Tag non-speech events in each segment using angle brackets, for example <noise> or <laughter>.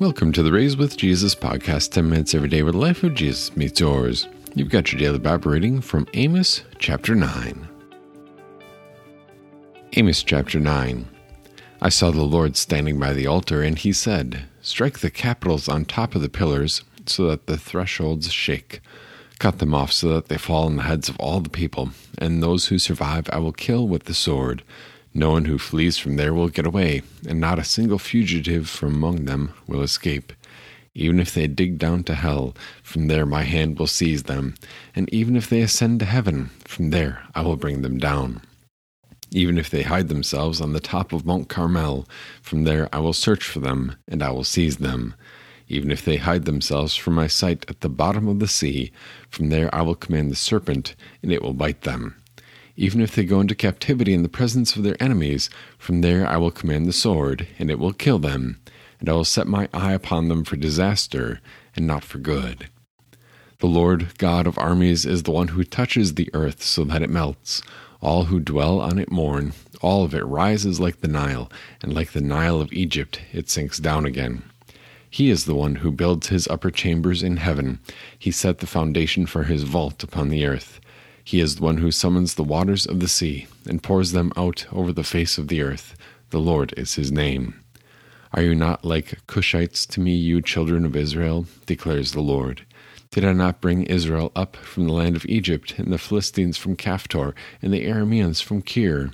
Welcome to the Raise with Jesus podcast, 10 minutes every day where the life of Jesus meets yours. You've got your daily Bible reading from Amos chapter 9. Amos chapter 9. I saw the Lord standing by the altar, and he said, Strike the capitals on top of the pillars, so that the thresholds shake. Cut them off so that they fall on the heads of all the people, and those who survive I will kill with the sword. No one who flees from there will get away, and not a single fugitive from among them will escape. Even if they dig down to hell, from there my hand will seize them, and even if they ascend to heaven, from there I will bring them down. Even if they hide themselves on the top of Mount Carmel, from there I will search for them, and I will seize them. Even if they hide themselves from my sight at the bottom of the sea, from there I will command the serpent, and it will bite them. Even if they go into captivity in the presence of their enemies, from there I will command the sword, and it will kill them, and I will set my eye upon them for disaster, and not for good. The Lord God of armies is the one who touches the earth so that it melts. All who dwell on it mourn, all of it rises like the Nile, and like the Nile of Egypt it sinks down again. He is the one who builds his upper chambers in heaven. He set the foundation for his vault upon the earth. He is the one who summons the waters of the sea and pours them out over the face of the earth. The Lord is his name. Are you not like Cushites to me, you children of Israel? declares the Lord. Did I not bring Israel up from the land of Egypt, and the Philistines from Caphtor, and the Arameans from Kir?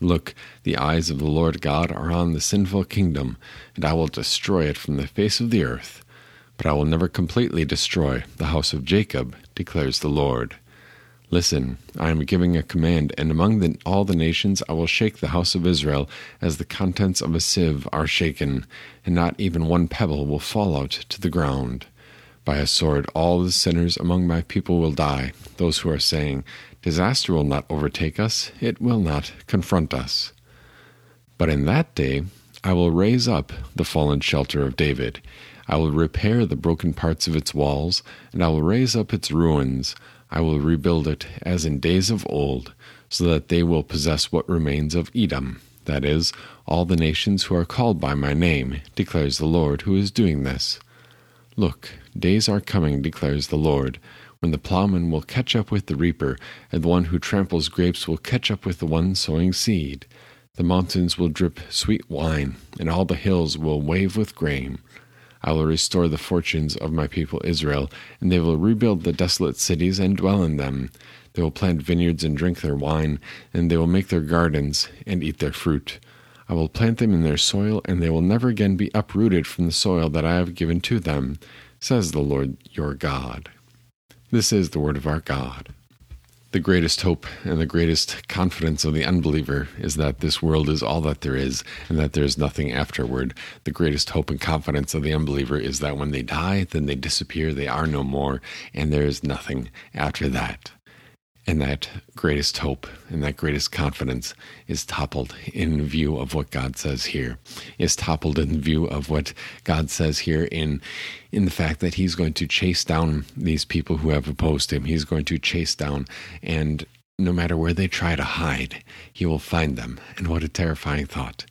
Look, the eyes of the Lord God are on the sinful kingdom, and I will destroy it from the face of the earth. But I will never completely destroy the house of Jacob, declares the Lord. Listen, I am giving a command, and among the, all the nations I will shake the house of Israel as the contents of a sieve are shaken, and not even one pebble will fall out to the ground. By a sword all the sinners among my people will die, those who are saying, Disaster will not overtake us, it will not confront us. But in that day I will raise up the fallen shelter of David. I will repair the broken parts of its walls, and I will raise up its ruins. I will rebuild it as in days of old, so that they will possess what remains of Edom, that is, all the nations who are called by my name, declares the Lord who is doing this. Look, days are coming, declares the Lord, when the plowman will catch up with the reaper, and the one who tramples grapes will catch up with the one sowing seed. The mountains will drip sweet wine, and all the hills will wave with grain. I will restore the fortunes of my people Israel, and they will rebuild the desolate cities and dwell in them. They will plant vineyards and drink their wine, and they will make their gardens and eat their fruit. I will plant them in their soil, and they will never again be uprooted from the soil that I have given to them, says the Lord your God. This is the word of our God. The greatest hope and the greatest confidence of the unbeliever is that this world is all that there is and that there is nothing afterward. The greatest hope and confidence of the unbeliever is that when they die, then they disappear, they are no more, and there is nothing after that. And that greatest hope and that greatest confidence is toppled in view of what God says here. Is toppled in view of what God says here in in the fact that He's going to chase down these people who have opposed Him. He's going to chase down and no matter where they try to hide, He will find them. And what a terrifying thought.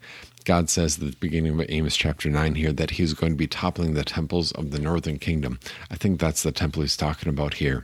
God says at the beginning of Amos chapter 9 here that He's going to be toppling the temples of the northern kingdom. I think that's the temple He's talking about here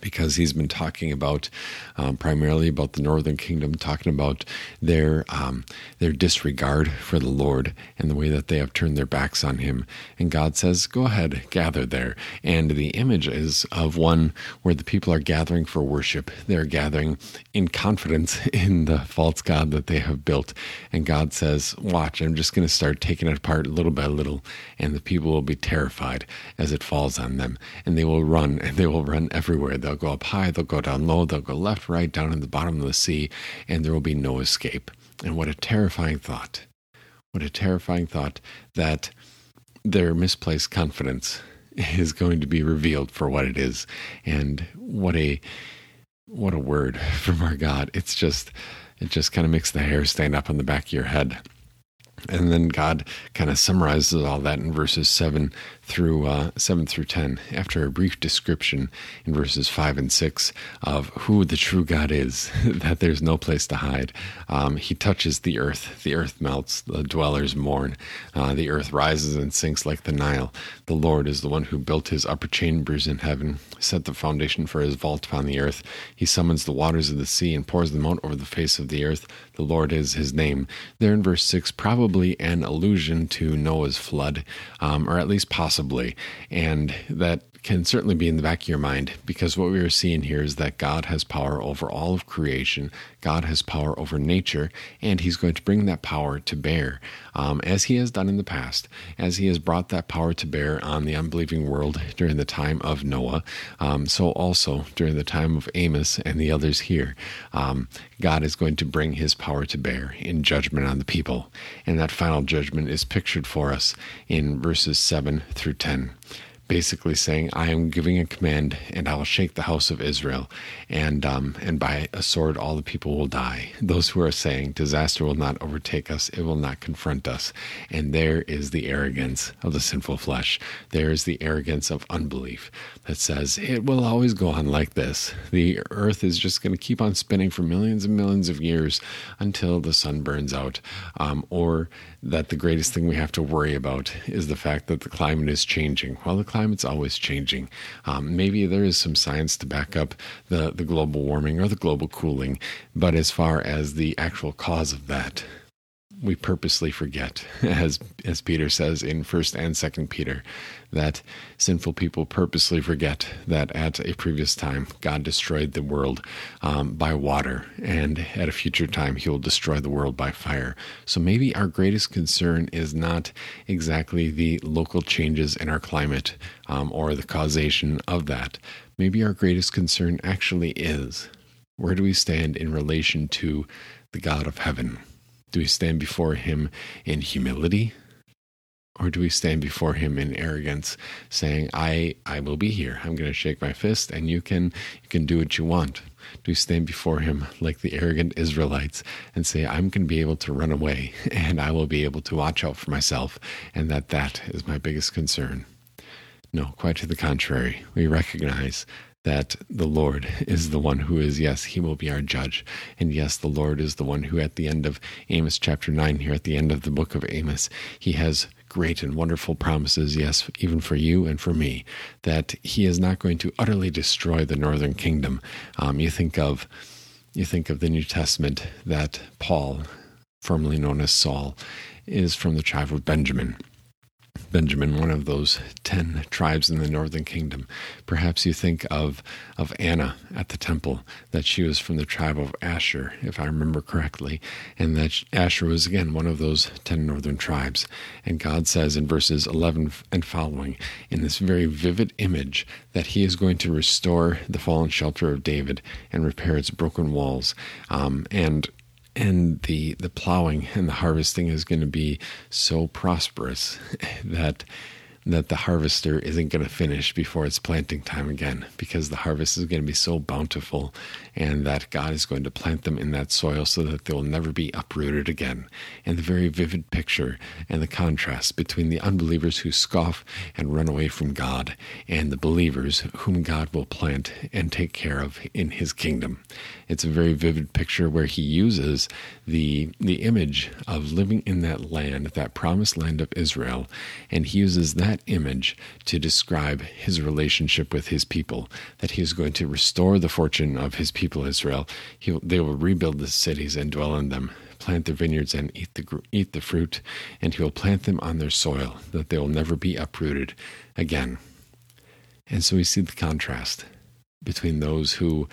because he's been talking about um, primarily about the northern kingdom, talking about their um, their disregard for the Lord and the way that they have turned their backs on Him. And God says, "Go ahead, gather there." And the image is of one where the people are gathering for worship. They're gathering in confidence <laughs> in the false god that they have built. And God says, "Watch, I'm just going to start taking it apart little by little, and the people will be terrified as it falls on them, and they will run, and <laughs> they will run everywhere." They'll go up high, they'll go down low, they'll go left, right, down in the bottom of the sea, and there will be no escape. And what a terrifying thought. What a terrifying thought that their misplaced confidence <laughs> is going to be revealed for what it is. And what a what a word <laughs> from our God. It's just it just kind of makes the hair stand up on the back of your head And then God kind of summarizes all that in verses 7 through uh, 7 through 10 after a brief description in verses 5 and 6 of who the true God is, <laughs> that there's no place to hide. Um, he touches the earth, the earth melts, the dwellers mourn, uh, the earth rises and sinks like the Nile. The Lord is the one who built his upper chambers in heaven, set the foundation for his vault upon the earth. He summons the waters of the sea and pours them out over the face of the earth. The Lord is his name. There in verse 6, probably an allusion to Noah's flood, um, or at least possibly. And that can certainly be in the back of your mind because what we are seeing here is that God has power over all of creation. God has power over nature, and He's going to bring that power to bear, um, as He has done in the past, as He has brought that power to bear on the unbelieving world during the time of Noah. Um, so also during the time of Amos and the others here, um, God is going to bring His power to bear in judgment on the people, and that final judgment is pictured for us in verses seven through ten basically saying, "I am giving a command, and I will shake the house of Israel, and um, and by a sword all the people will die." Those who are saying, "Disaster will not overtake us; it will not confront us," and there is the arrogance of the sinful flesh. There is the arrogance of unbelief that says it will always go on like this. The earth is just going to keep on spinning for millions and millions of years until the sun burns out, um, or that the greatest thing we have to worry about is the fact that the climate is changing. Well, the climate's always changing. Um, maybe there is some science to back up the, the global warming or the global cooling, but as far as the actual cause of that, we purposely forget, <laughs> as as Peter says in First and Second Peter, that sinful people purposely forget that at a previous time God destroyed the world um, by water, and at a future time He will destroy the world by fire. So maybe our greatest concern is not exactly the local changes in our climate um, or the causation of that. Maybe our greatest concern actually is where do we stand in relation to the God of heaven? Do we stand before him in humility? Or do we stand before him in arrogance, saying, I, I will be here. I'm going to shake my fist and you can, you can do what you want? Do we stand before him like the arrogant Israelites and say, I'm going to be able to run away <laughs> and I will be able to watch out for myself and that that is my biggest concern? No, quite to the contrary. We recognize that the Lord is the one who is, yes, he will be our judge. And yes, the Lord is the one who, at the end of Amos chapter 9, here at the end of the book of Amos, he has great and wonderful promises, yes, even for you and for me, that he is not going to utterly destroy the northern kingdom. Um, you think of you think of the New Testament that Paul, formerly known as Saul, is from the tribe of Benjamin. Benjamin, one of those ten tribes in the northern kingdom. Perhaps you think of, of Anna at the temple, that she was from the tribe of Asher, if I remember correctly, and that Asher was again one of those ten northern tribes. And God says in verses 11 and following, in this very vivid image, that He is going to restore the fallen shelter of David and repair its broken walls. Um, and and the the plowing and the harvesting is going to be so prosperous <laughs> that that the harvester isn't going to finish before it's planting time again because the harvest is going to be so bountiful and that God is going to plant them in that soil so that they will never be uprooted again. And the very vivid picture and the contrast between the unbelievers who scoff and run away from God and the believers whom God will plant and take care of in his kingdom. It's a very vivid picture where he uses the the image of living in that land, that promised land of Israel, and he uses that image to describe his relationship with his people, that he is going to restore the fortune of his people Israel. He, they will rebuild the cities and dwell in them, plant their vineyards and eat the eat the fruit, and he will plant them on their soil, that they will never be uprooted again. And so we see the contrast between those who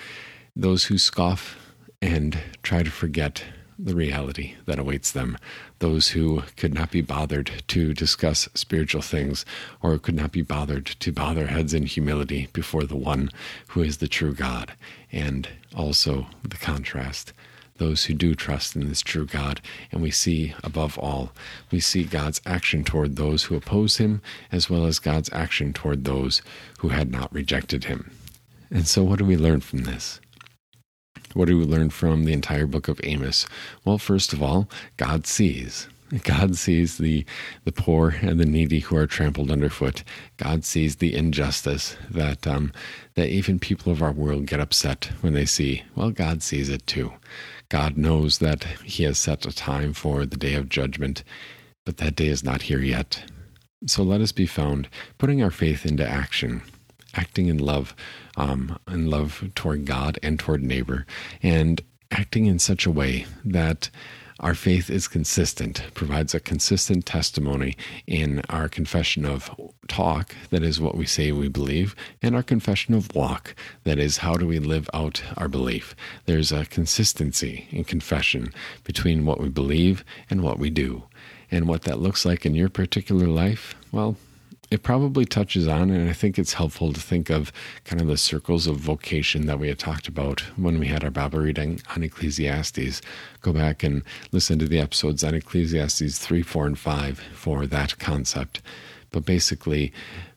those who scoff and try to forget the reality that awaits them. Those who could not be bothered to discuss spiritual things or could not be bothered to bow their heads in humility before the one who is the true God. And also the contrast. Those who do trust in this true God. And we see, above all, we see God's action toward those who oppose him, as well as God's action toward those who had not rejected him. And so, what do we learn from this? What do we learn from the entire book of Amos? Well, first of all, God sees. God sees the, the poor and the needy who are trampled underfoot. God sees the injustice that um, that even people of our world get upset when they see. Well, God sees it too. God knows that He has set a time for the day of judgment, but that day is not here yet. So let us be found putting our faith into action, acting in love, um, in love toward God and toward neighbor, and acting in such a way that our faith is consistent, provides a consistent testimony in our confession of talk, that is what we say we believe, and our confession of walk, that is how do we live out our belief. There's a consistency in confession between what we believe and what we do. And what that looks like in your particular life, well, it probably touches on, and I think it's helpful to think of kind of the circles of vocation that we had talked about when we had our Bible reading on Ecclesiastes. Go back and listen to the episodes on Ecclesiastes 3, 4, and 5 for that concept. But basically,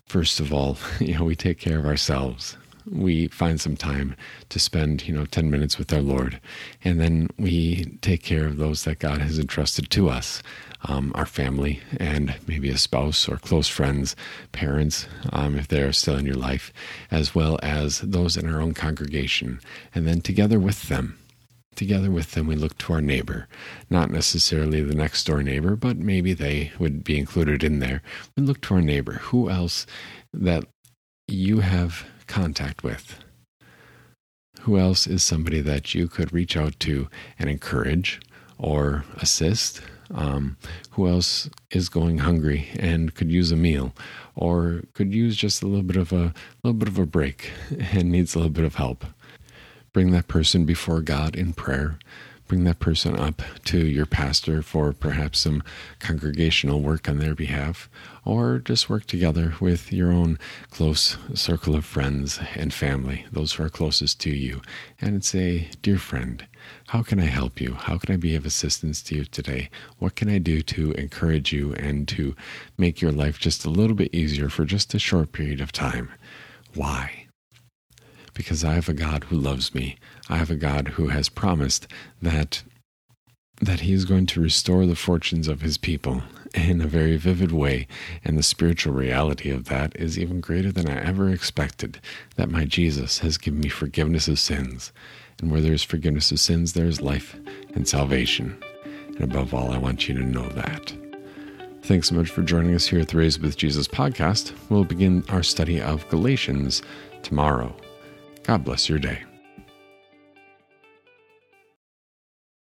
first of all, <laughs> you know, we take care of ourselves we find some time to spend, you know, 10 minutes with our Lord. And then we take care of those that God has entrusted to us um, our family, and maybe a spouse or close friends, parents, um, if they are still in your life, as well as those in our own congregation. And then together with them, together with them, we look to our neighbor, not necessarily the next door neighbor, but maybe they would be included in there. We look to our neighbor. Who else that you have contact with? Who else is somebody that you could reach out to and encourage or assist um, who else is going hungry and could use a meal, or could use just a little bit of a little bit of a break <laughs> and needs a little bit of help? Bring that person before God in prayer bring that person up to your pastor for perhaps some congregational work on their behalf, or just work together with your own close circle of friends and family, those who are closest to you, and say, Dear friend, how can I help you? How can I be of assistance to you today? What can I do to encourage you and to make your life just a little bit easier for just a short period of time? Why? Because I have a God who loves me. I have a God who has promised that that he is going to restore the fortunes of his people in a very vivid way, and the spiritual reality of that is even greater than I ever expected. That my Jesus has given me forgiveness of sins, and where there is forgiveness of sins, there is life and salvation. And above all, I want you to know that. Thanks so much for joining us here at the Raised with Jesus podcast. We'll begin our study of Galatians tomorrow. God bless your day.